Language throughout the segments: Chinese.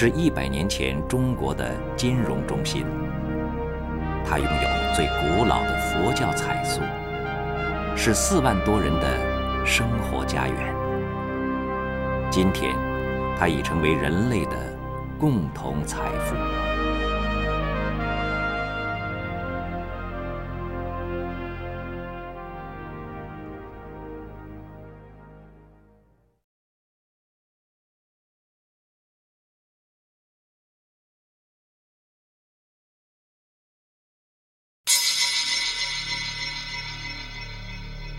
是一百年前中国的金融中心。它拥有最古老的佛教彩塑，是四万多人的生活家园。今天，它已成为人类的共同财富。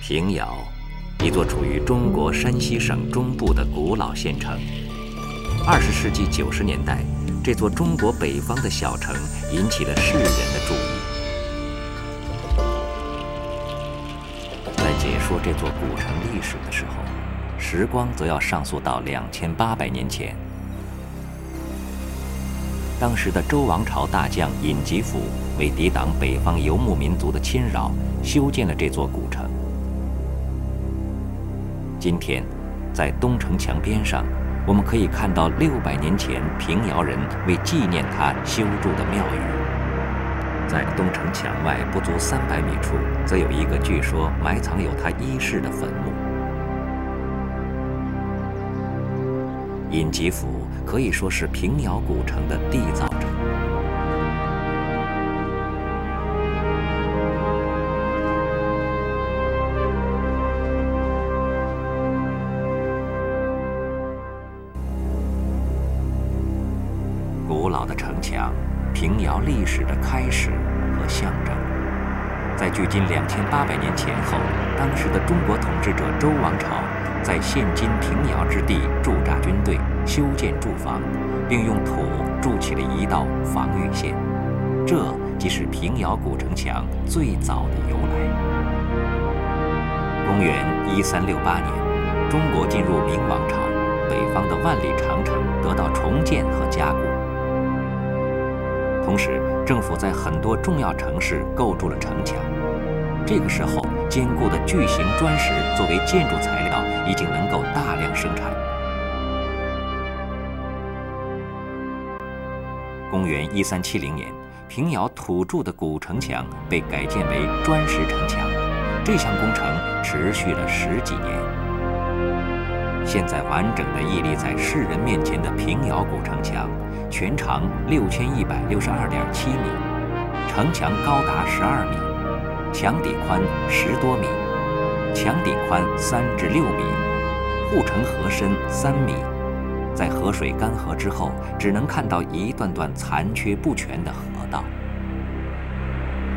平遥，一座处于中国山西省中部的古老县城。二十世纪九十年代，这座中国北方的小城引起了世人的注意。在解说这座古城历史的时候，时光则要上溯到两千八百年前。当时的周王朝大将尹吉甫为抵挡北方游牧民族的侵扰，修建了这座古城。今天，在东城墙边上，我们可以看到六百年前平遥人为纪念他修筑的庙宇。在东城墙外不足三百米处，则有一个据说埋藏有他衣饰的坟墓。尹吉甫可以说是平遥古城的缔造者。距今两千八百年前后，当时的中国统治者周王朝在现今平遥之地驻扎军队、修建住房，并用土筑起了一道防御线，这即是平遥古城墙最早的由来。公元一三六八年，中国进入明王朝，北方的万里长城得到重建和加固。同时，政府在很多重要城市构筑了城墙。这个时候，坚固的巨型砖石作为建筑材料，已经能够大量生产。公元一三七零年，平遥土筑的古城墙被改建为砖石城墙。这项工程持续了十几年。现在完整的屹立在世人面前的平遥古城墙。全长六千一百六十二点七米，城墙高达十二米，墙底宽十多米，墙顶宽三至六米，护城河深三米。在河水干涸之后，只能看到一段段残缺不全的河道。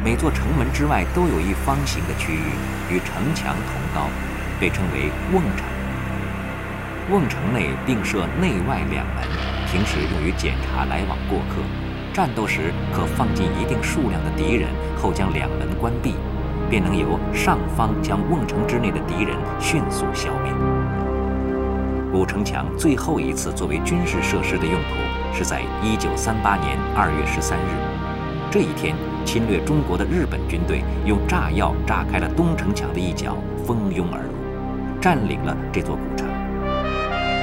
每座城门之外都有一方形的区域，与城墙同高，被称为瓮城。瓮城内并设内外两门。平时用于检查来往过客，战斗时可放进一定数量的敌人，后将两门关闭，便能由上方将瓮城之内的敌人迅速消灭。古城墙最后一次作为军事设施的用途，是在1938年2月13日。这一天，侵略中国的日本军队用炸药炸开了东城墙的一角，蜂拥而入，占领了这座古城。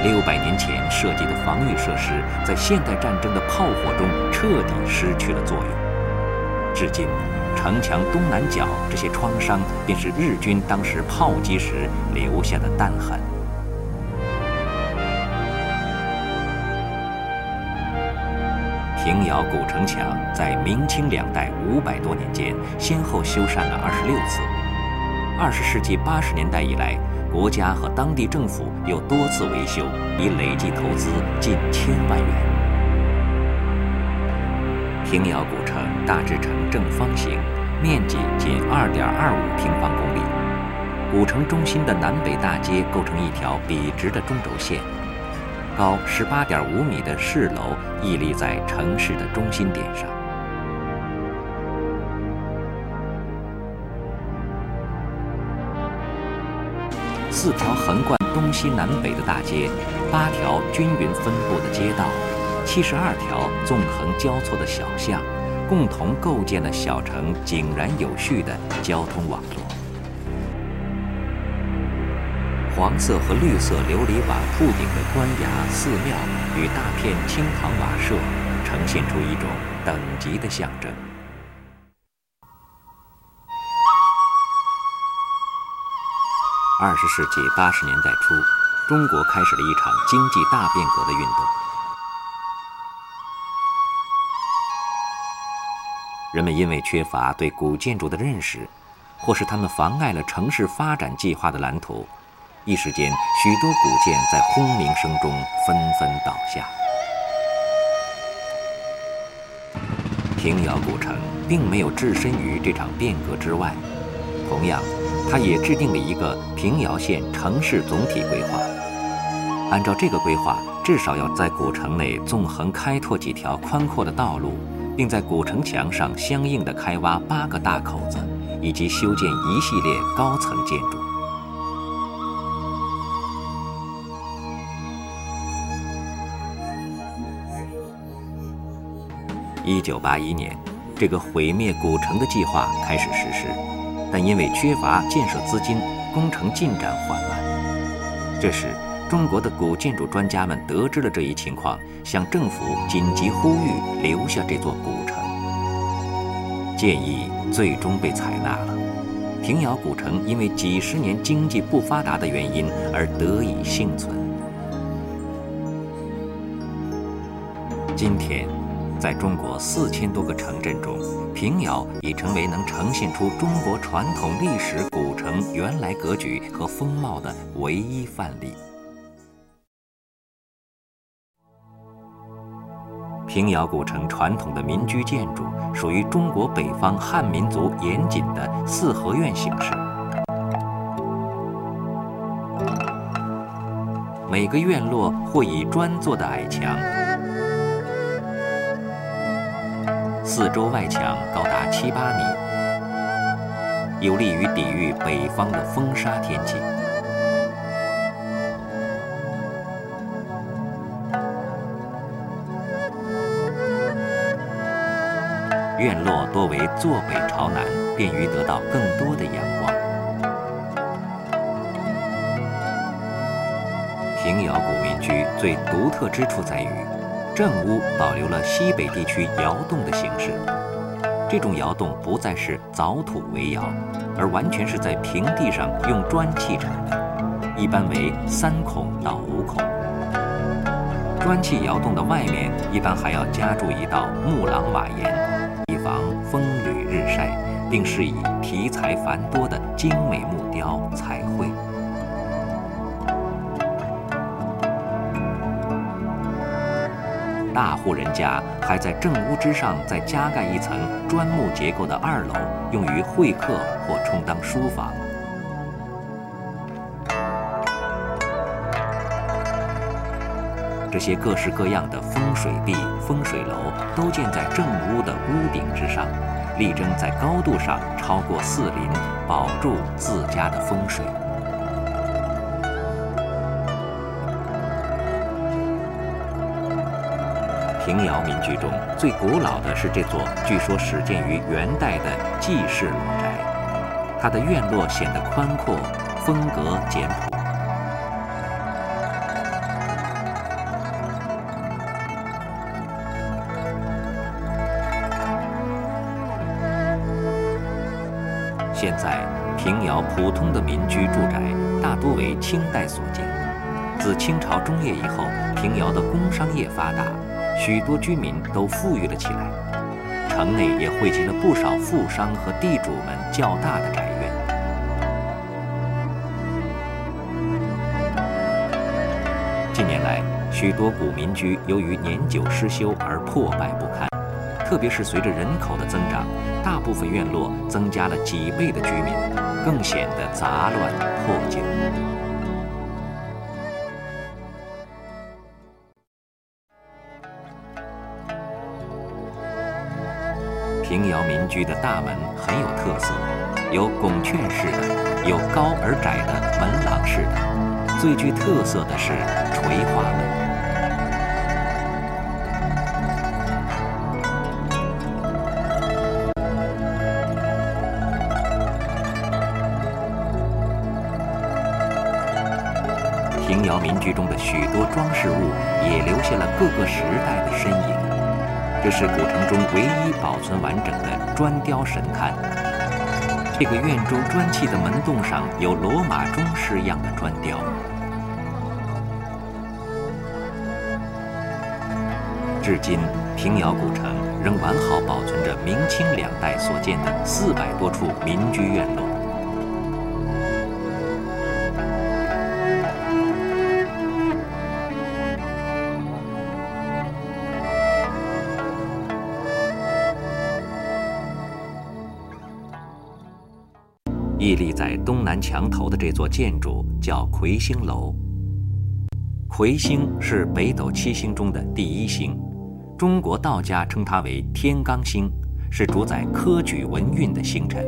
六百年前设计的防御设施，在现代战争的炮火中彻底失去了作用。至今，城墙东南角这些创伤，便是日军当时炮击时留下的弹痕。平遥古城墙在明清两代五百多年间，先后修缮了二十六次。二十世纪八十年代以来，国家和当地政府又多次维修，已累计投资近千万元。平遥古城大致呈正方形，面积仅二点二五平方公里。古城中心的南北大街构成一条笔直的中轴线，高十八点五米的市楼屹立在城市的中心点上。四条横贯东西南北的大街，八条均匀分布的街道，七十二条纵横交错的小巷，共同构建了小城井然有序的交通网络。黄色和绿色琉璃瓦铺顶的官衙、寺庙与大片青塘瓦舍，呈现出一种等级的象征。二十世纪八十年代初，中国开始了一场经济大变革的运动。人们因为缺乏对古建筑的认识，或是他们妨碍了城市发展计划的蓝图，一时间许多古建在轰鸣声中纷纷倒下。平遥古城并没有置身于这场变革之外，同样，它也制定了一个平遥县城市总体规划。按照这个规划，至少要在古城内纵横开拓几条宽阔的道路。并在古城墙上相应的开挖八个大口子，以及修建一系列高层建筑。一九八一年，这个毁灭古城的计划开始实施，但因为缺乏建设资金，工程进展缓慢。这时，中国的古建筑专家们得知了这一情况，向政府紧急呼吁留下这座古城。建议最终被采纳了。平遥古城因为几十年经济不发达的原因而得以幸存。今天，在中国四千多个城镇中，平遥已成为能呈现出中国传统历史古城原来格局和风貌的唯一范例。平遥古城传统的民居建筑属于中国北方汉民族严谨的四合院形式，每个院落或以砖做的矮墙，四周外墙高达七八米，有利于抵御北方的风沙天气。院落多为坐北朝南，便于得到更多的阳光。平遥古民居最独特之处在于，正屋保留了西北地区窑洞的形式。这种窑洞不再是凿土为窑，而完全是在平地上用砖砌成的，一般为三孔到五孔。砖砌窑洞的外面一般还要加筑一道木廊瓦檐。风雨日晒，并是以题材繁多的精美木雕彩绘。大户人家还在正屋之上再加盖一层砖木结构的二楼，用于会客或充当书房。这些各式各样的风水壁、风水楼都建在正屋的屋顶之上，力争在高度上超过四邻，保住自家的风水。平遥民居中最古老的是这座，据说始建于元代的季氏老宅，它的院落显得宽阔，风格简朴。现在，平遥普通的民居住宅大多为清代所建。自清朝中叶以后，平遥的工商业发达，许多居民都富裕了起来，城内也汇集了不少富商和地主们较大的宅院。近年来，许多古民居由于年久失修而破败不堪。特别是随着人口的增长，大部分院落增加了几倍的居民，更显得杂乱破旧。平遥民居的大门很有特色，有拱券式的，有高而窄的门廊式的，最具特色的是垂花门。平遥民居中的许多装饰物也留下了各个时代的身影。这是古城中唯一保存完整的砖雕神龛。这个院中砖砌的门洞上有罗马中式样的砖雕。至今，平遥古城仍完好保存着明清两代所建的四百多处民居院落。在东南墙头的这座建筑叫魁星楼。魁星是北斗七星中的第一星，中国道家称它为天罡星，是主宰科举文运的星辰。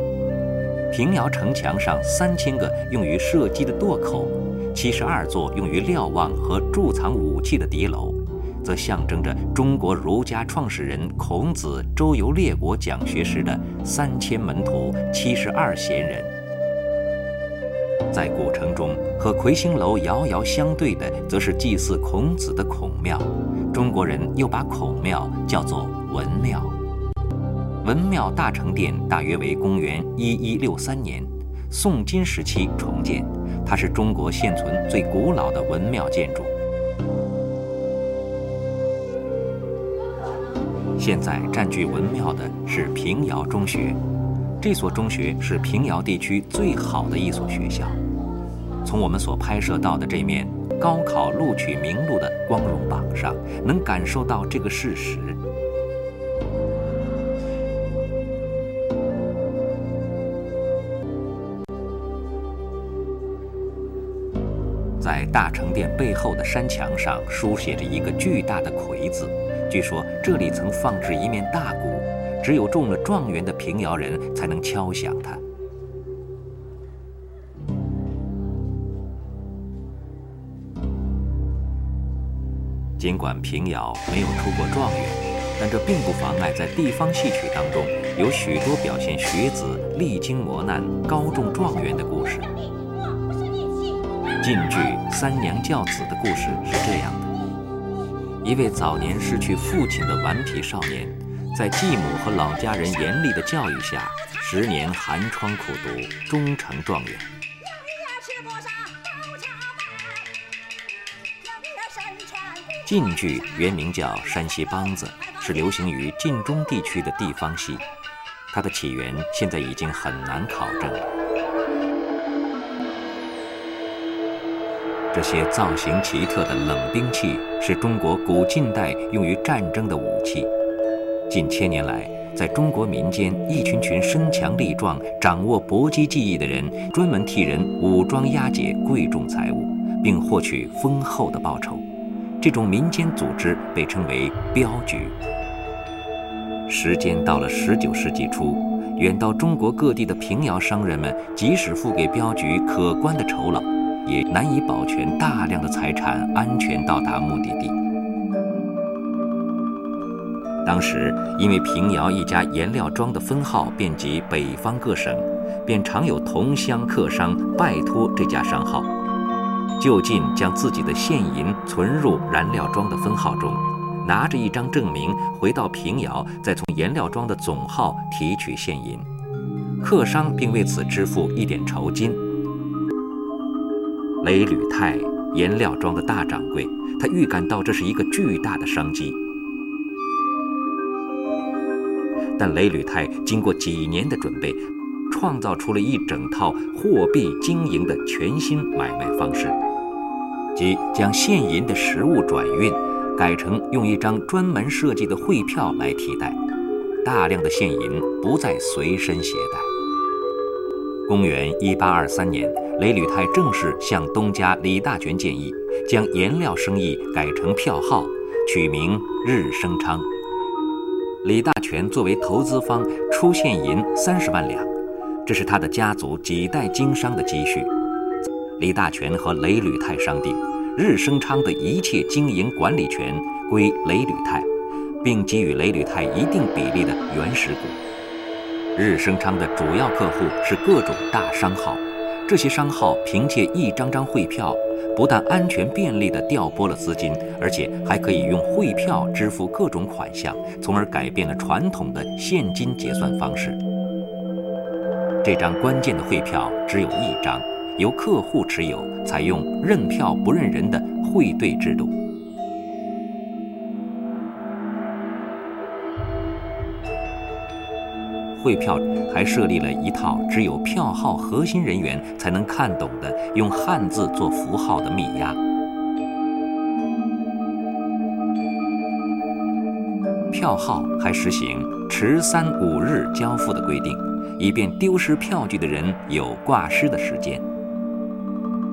平遥城墙上三千个用于射击的垛口，七十二座用于瞭望和贮藏武器的敌楼，则象征着中国儒家创始人孔子周游列国讲学时的三千门徒、七十二贤人。在古城中，和魁星楼遥遥相对的，则是祭祀孔子的孔庙。中国人又把孔庙叫做文庙。文庙大成殿大约为公元一一六三年，宋金时期重建，它是中国现存最古老的文庙建筑。现在占据文庙的是平遥中学。这所中学是平遥地区最好的一所学校。从我们所拍摄到的这面高考录取名录的光荣榜上，能感受到这个事实。在大成殿背后的山墙上，书写着一个巨大的“魁”字。据说这里曾放置一面大鼓。只有中了状元的平遥人才能敲响它。尽管平遥没有出过状元，但这并不妨碍在地方戏曲当中有许多表现学子历经磨难、高中状元的故事。晋剧《三娘教子》的故事是这样的：一位早年失去父亲的顽皮少年。在继母和老家人严厉的教育下，十年寒窗苦读，终成状元。晋剧原名叫《山西梆子》，是流行于晋中地区的地方戏。它的起源现在已经很难考证了。这些造型奇特的冷兵器，是中国古近代用于战争的武器。近千年来，在中国民间，一群群身强力壮、掌握搏击技艺的人，专门替人武装押解贵重财物，并获取丰厚的报酬。这种民间组织被称为镖局。时间到了十九世纪初，远到中国各地的平遥商人们，即使付给镖局可观的酬劳，也难以保全大量的财产安全到达目的地。当时，因为平遥一家颜料庄的分号遍及北方各省，便常有同乡客商拜托这家商号，就近将自己的现银存入燃料庄的分号中，拿着一张证明回到平遥，再从颜料庄的总号提取现银。客商并为此支付一点酬金。雷履泰，颜料庄的大掌柜，他预感到这是一个巨大的商机。但雷履泰经过几年的准备，创造出了一整套货币经营的全新买卖方式，即将现银的实物转运改成用一张专门设计的汇票来替代，大量的现银不再随身携带。公元一八二三年，雷履泰正式向东家李大全建议，将颜料生意改成票号，取名日升昌。李大权作为投资方出现银三十万两，这是他的家族几代经商的积蓄。李大全和雷履泰商定，日升昌的一切经营管理权归雷履泰，并给予雷履泰一定比例的原始股。日升昌的主要客户是各种大商号，这些商号凭借一张张汇票，不但安全便利地调拨了资金，而且还可以用汇票支付各种款项，从而改变了传统的现金结算方式。这张关键的汇票只有一张，由客户持有，采用认票不认人的汇兑制度。汇票还设立了一套只有票号核心人员才能看懂的用汉字做符号的密押。票号还实行迟三五日交付的规定，以便丢失票据的人有挂失的时间。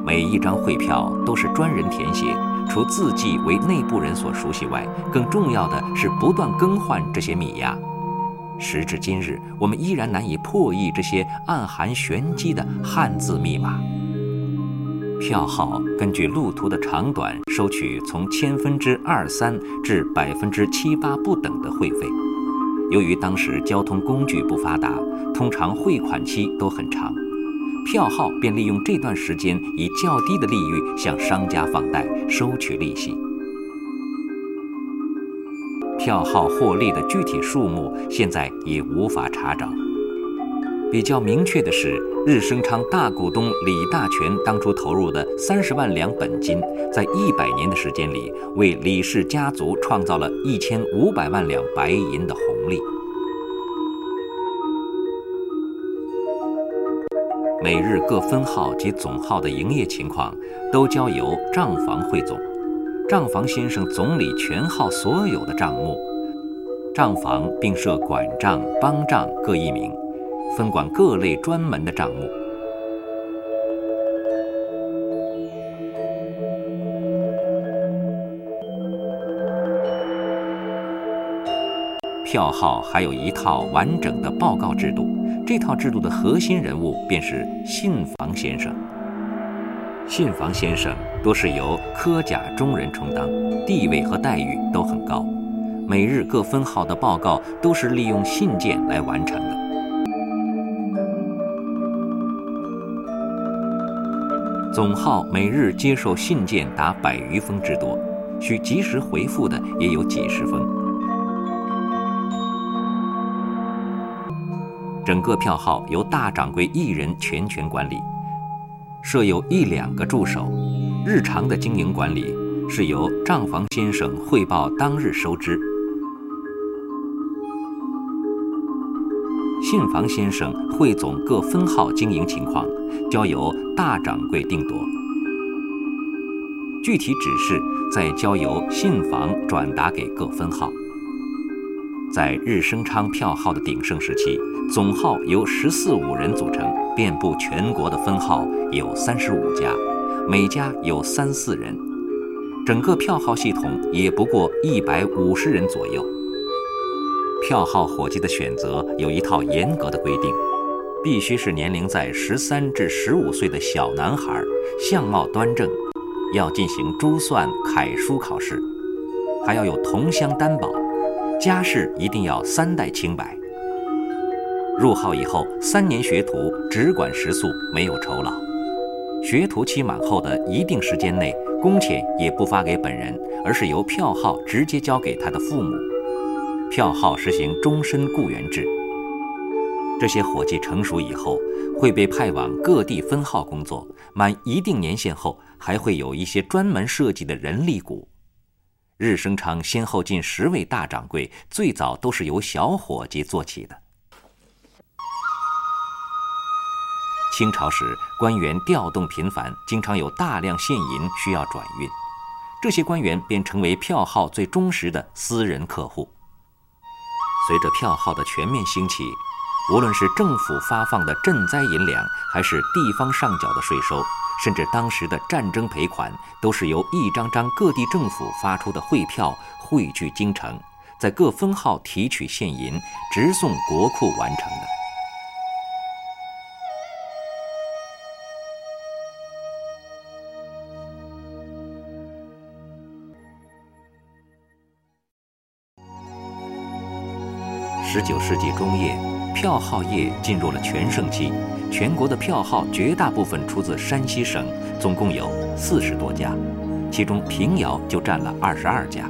每一张汇票都是专人填写，除字迹为内部人所熟悉外，更重要的是不断更换这些密押。时至今日，我们依然难以破译这些暗含玄机的汉字密码。票号根据路途的长短收取从千分之二三至百分之七八不等的会费。由于当时交通工具不发达，通常汇款期都很长，票号便利用这段时间以较低的利率向商家放贷，收取利息。票号获利的具体数目现在已无法查找。比较明确的是，日升昌大股东李大全当初投入的三十万两本金，在一百年的时间里，为李氏家族创造了一千五百万两白银的红利。每日各分号及总号的营业情况，都交由账房汇总。账房先生总理全号所有的账目，账房并设管账、帮账各一名，分管各类专门的账目。票号还有一套完整的报告制度，这套制度的核心人物便是信房先生。信房先生多是由科甲中人充当，地位和待遇都很高。每日各分号的报告都是利用信件来完成的。总号每日接受信件达百余封之多，需及时回复的也有几十封。整个票号由大掌柜一人全权管理。设有一两个助手，日常的经营管理是由账房先生汇报当日收支，信房先生汇总各分号经营情况，交由大掌柜定夺。具体指示再交由信房转达给各分号。在日升昌票号的鼎盛时期，总号由十四五人组成，遍布全国的分号有三十五家，每家有三四人，整个票号系统也不过一百五十人左右。票号伙计的选择有一套严格的规定，必须是年龄在十三至十五岁的小男孩，相貌端正，要进行珠算楷书考试，还要有同乡担保。家世一定要三代清白。入号以后，三年学徒只管食宿，没有酬劳。学徒期满后的一定时间内，工钱也不发给本人，而是由票号直接交给他的父母。票号实行终身雇员制。这些伙计成熟以后，会被派往各地分号工作，满一定年限后，还会有一些专门设计的人力股。日升昌先后近十位大掌柜，最早都是由小伙计做起的。清朝时，官员调动频繁，经常有大量现银需要转运，这些官员便成为票号最忠实的私人客户。随着票号的全面兴起，无论是政府发放的赈灾银两，还是地方上缴的税收。甚至当时的战争赔款，都是由一张张各地政府发出的汇票汇聚京城，在各分号提取现银，直送国库完成的。十九世纪中叶，票号业进入了全盛期，全国的票号绝大部分出自山西省，总共有四十多家，其中平遥就占了二十二家。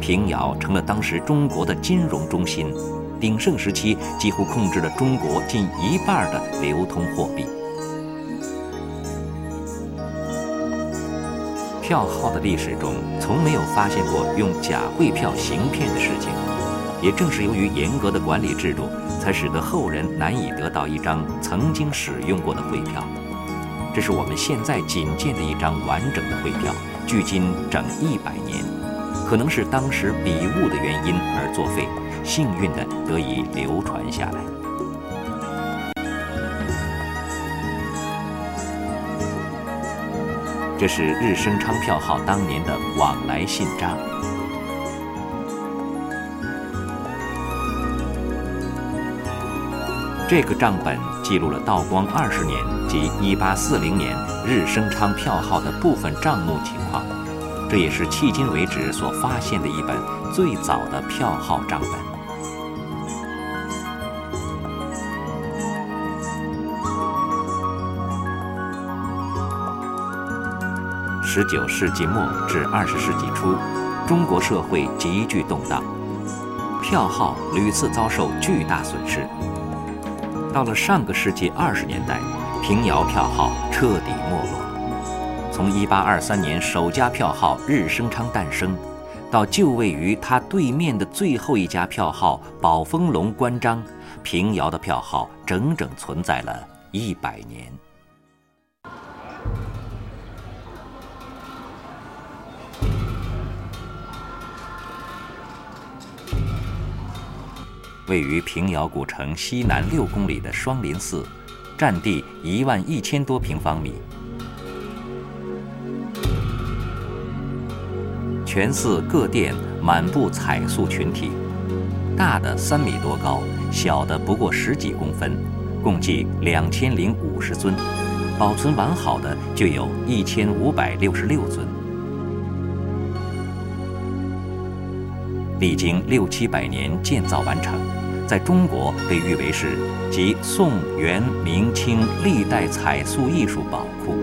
平遥成了当时中国的金融中心，鼎盛时期几乎控制了中国近一半的流通货币。票号的历史中，从没有发现过用假汇票行骗的事情。也正是由于严格的管理制度，才使得后人难以得到一张曾经使用过的汇票。这是我们现在仅见的一张完整的汇票，距今整一百年，可能是当时笔误的原因而作废，幸运的得以流传下来。这是日升昌票号当年的往来信札。这个账本记录了道光二十年及一八四零年日升昌票号的部分账目情况，这也是迄今为止所发现的一本最早的票号账本。十九世纪末至二十世纪初，中国社会急剧动荡，票号屡次遭受巨大损失。到了上个世纪二十年代，平遥票号彻底没落。从一八二三年首家票号日升昌诞生，到就位于它对面的最后一家票号宝丰龙关张，平遥的票号整整存在了一百年。位于平遥古城西南六公里的双林寺，占地一万一千多平方米。全寺各殿满布彩塑群体，大的三米多高，小的不过十几公分，共计两千零五十尊，保存完好的就有一千五百六十六尊。历经六七百年建造完成。在中国被誉为是集宋、元、明清历代彩塑艺术宝库。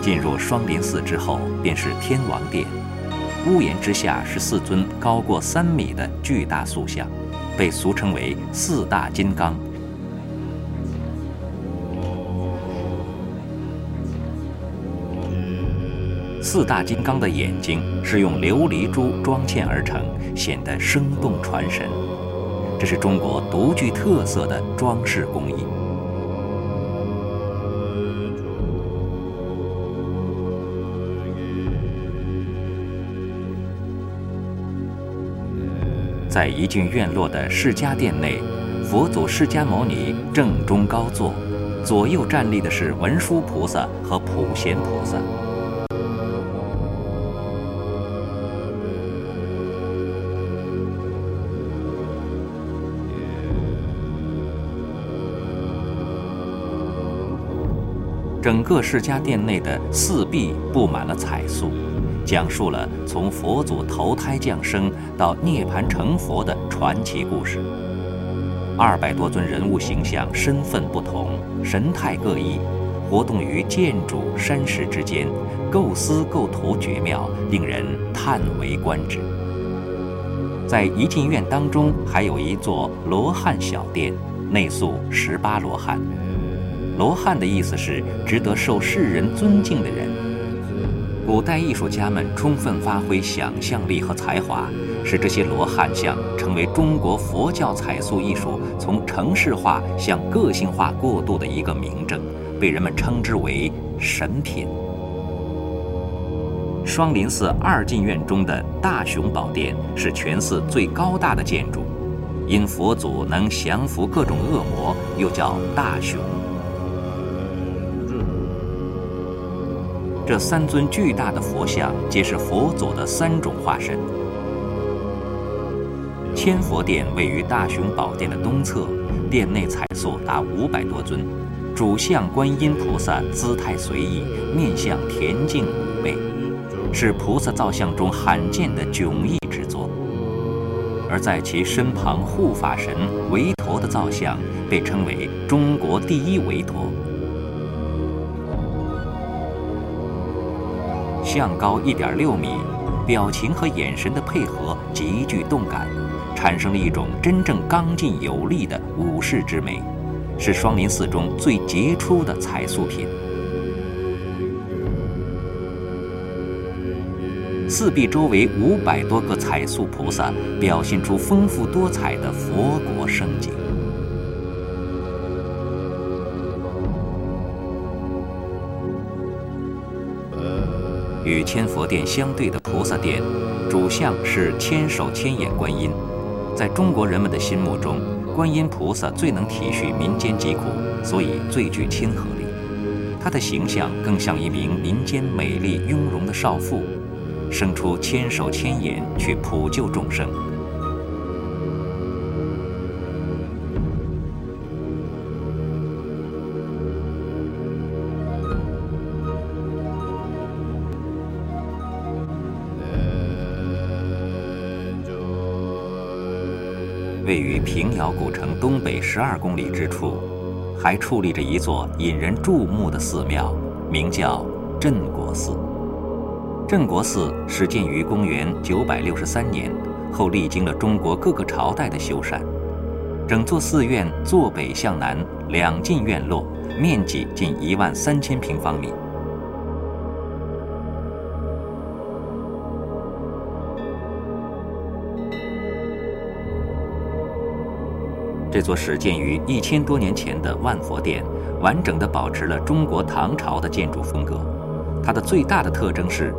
进入双林寺之后，便是天王殿，屋檐之下是四尊高过三米的巨大塑像，被俗称为四大金刚。四大金刚的眼睛是用琉璃珠装嵌而成，显得生动传神。这是中国独具特色的装饰工艺。在一进院落的释迦殿内，佛祖释迦牟尼正中高坐，左右站立的是文殊菩萨和普贤菩萨。整个释迦殿内的四壁布满了彩塑，讲述了从佛祖投胎降生到涅槃成佛的传奇故事。二百多尊人物形象，身份不同，神态各异，活动于建筑山石之间，构思构图绝妙，令人叹为观止。在怡进院当中，还有一座罗汉小殿，内塑十八罗汉。罗汉的意思是值得受世人尊敬的人。古代艺术家们充分发挥想象力和才华，使这些罗汉像成为中国佛教彩塑艺术从城市化向个性化过渡的一个明证，被人们称之为神品。双林寺二进院中的大雄宝殿是全寺最高大的建筑，因佛祖能降服各种恶魔，又叫大雄。这三尊巨大的佛像皆是佛祖的三种化身。千佛殿位于大雄宝殿的东侧，殿内彩塑达五百多尊，主像观音菩萨姿态随意，面相恬静妩媚，是菩萨造像中罕见的迥异之作。而在其身旁护法神韦陀的造像被称为中国第一韦陀。像高一点六米，表情和眼神的配合极具动感，产生了一种真正刚劲有力的武士之美，是双林寺中最杰出的彩塑品。寺壁周围五百多个彩塑菩萨，表现出丰富多彩的佛国盛景。与千佛殿相对的菩萨殿，主像是千手千眼观音。在中国人们的心目中，观音菩萨最能体恤民间疾苦，所以最具亲和力。她的形象更像一名民间美丽雍容的少妇。生出千手千眼去普救众生。位于平遥古城东北十二公里之处，还矗立着一座引人注目的寺庙，名叫镇国寺。镇国寺始建于公元九百六十三年，后历经了中国各个朝代的修缮。整座寺院坐北向南，两进院落，面积近一万三千平方米。这座始建于一千多年前的万佛殿，完整的保持了中国唐朝的建筑风格。它的最大的特征是。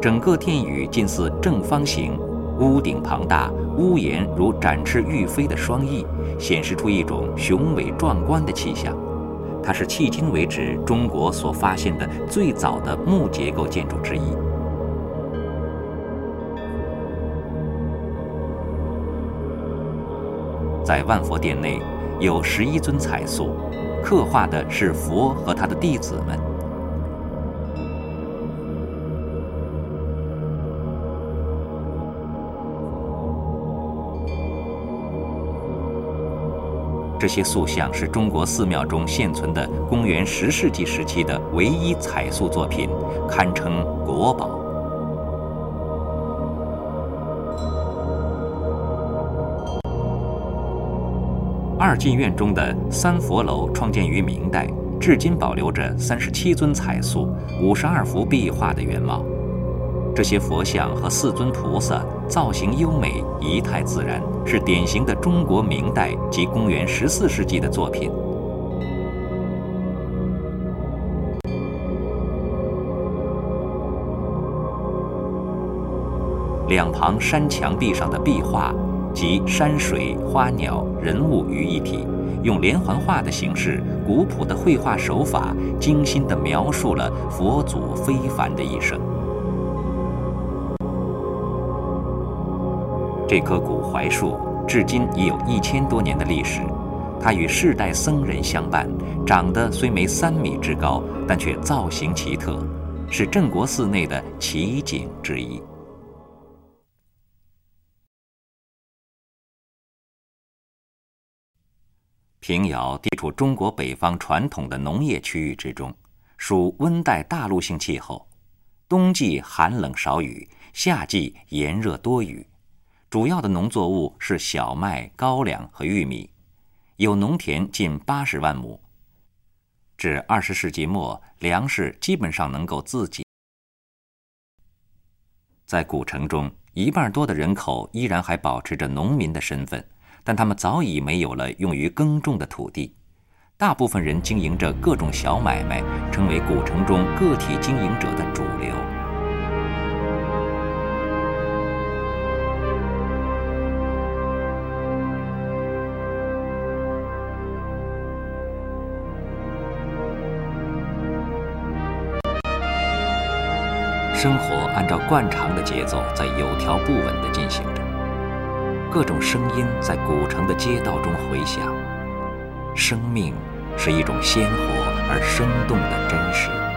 整个殿宇近似正方形，屋顶庞大，屋檐如展翅欲飞的双翼，显示出一种雄伟壮观的气象。它是迄今为止中国所发现的最早的木结构建筑之一。在万佛殿内有十一尊彩塑，刻画的是佛和他的弟子们。这些塑像是中国寺庙中现存的公元十世纪时期的唯一彩塑作品，堪称国宝。二进院中的三佛楼创建于明代，至今保留着三十七尊彩塑、五十二幅壁画的原貌。这些佛像和四尊菩萨造型优美，仪态自然，是典型的中国明代及公元十四世纪的作品。两旁山墙壁上的壁画，集山水、花鸟、人物于一体，用连环画的形式，古朴的绘画手法，精心地描述了佛祖非凡的一生。这棵古槐树至今已有一千多年的历史，它与世代僧人相伴，长得虽没三米之高，但却造型奇特，是镇国寺内的奇景之一。平遥地处中国北方传统的农业区域之中，属温带大陆性气候，冬季寒冷少雨，夏季炎热多雨。主要的农作物是小麦、高粱和玉米，有农田近八十万亩。至二十世纪末，粮食基本上能够自给。在古城中，一半多的人口依然还保持着农民的身份，但他们早已没有了用于耕种的土地。大部分人经营着各种小买卖，成为古城中个体经营者的主流。生活按照惯常的节奏，在有条不紊地进行着。各种声音在古城的街道中回响。生命是一种鲜活而生动的真实。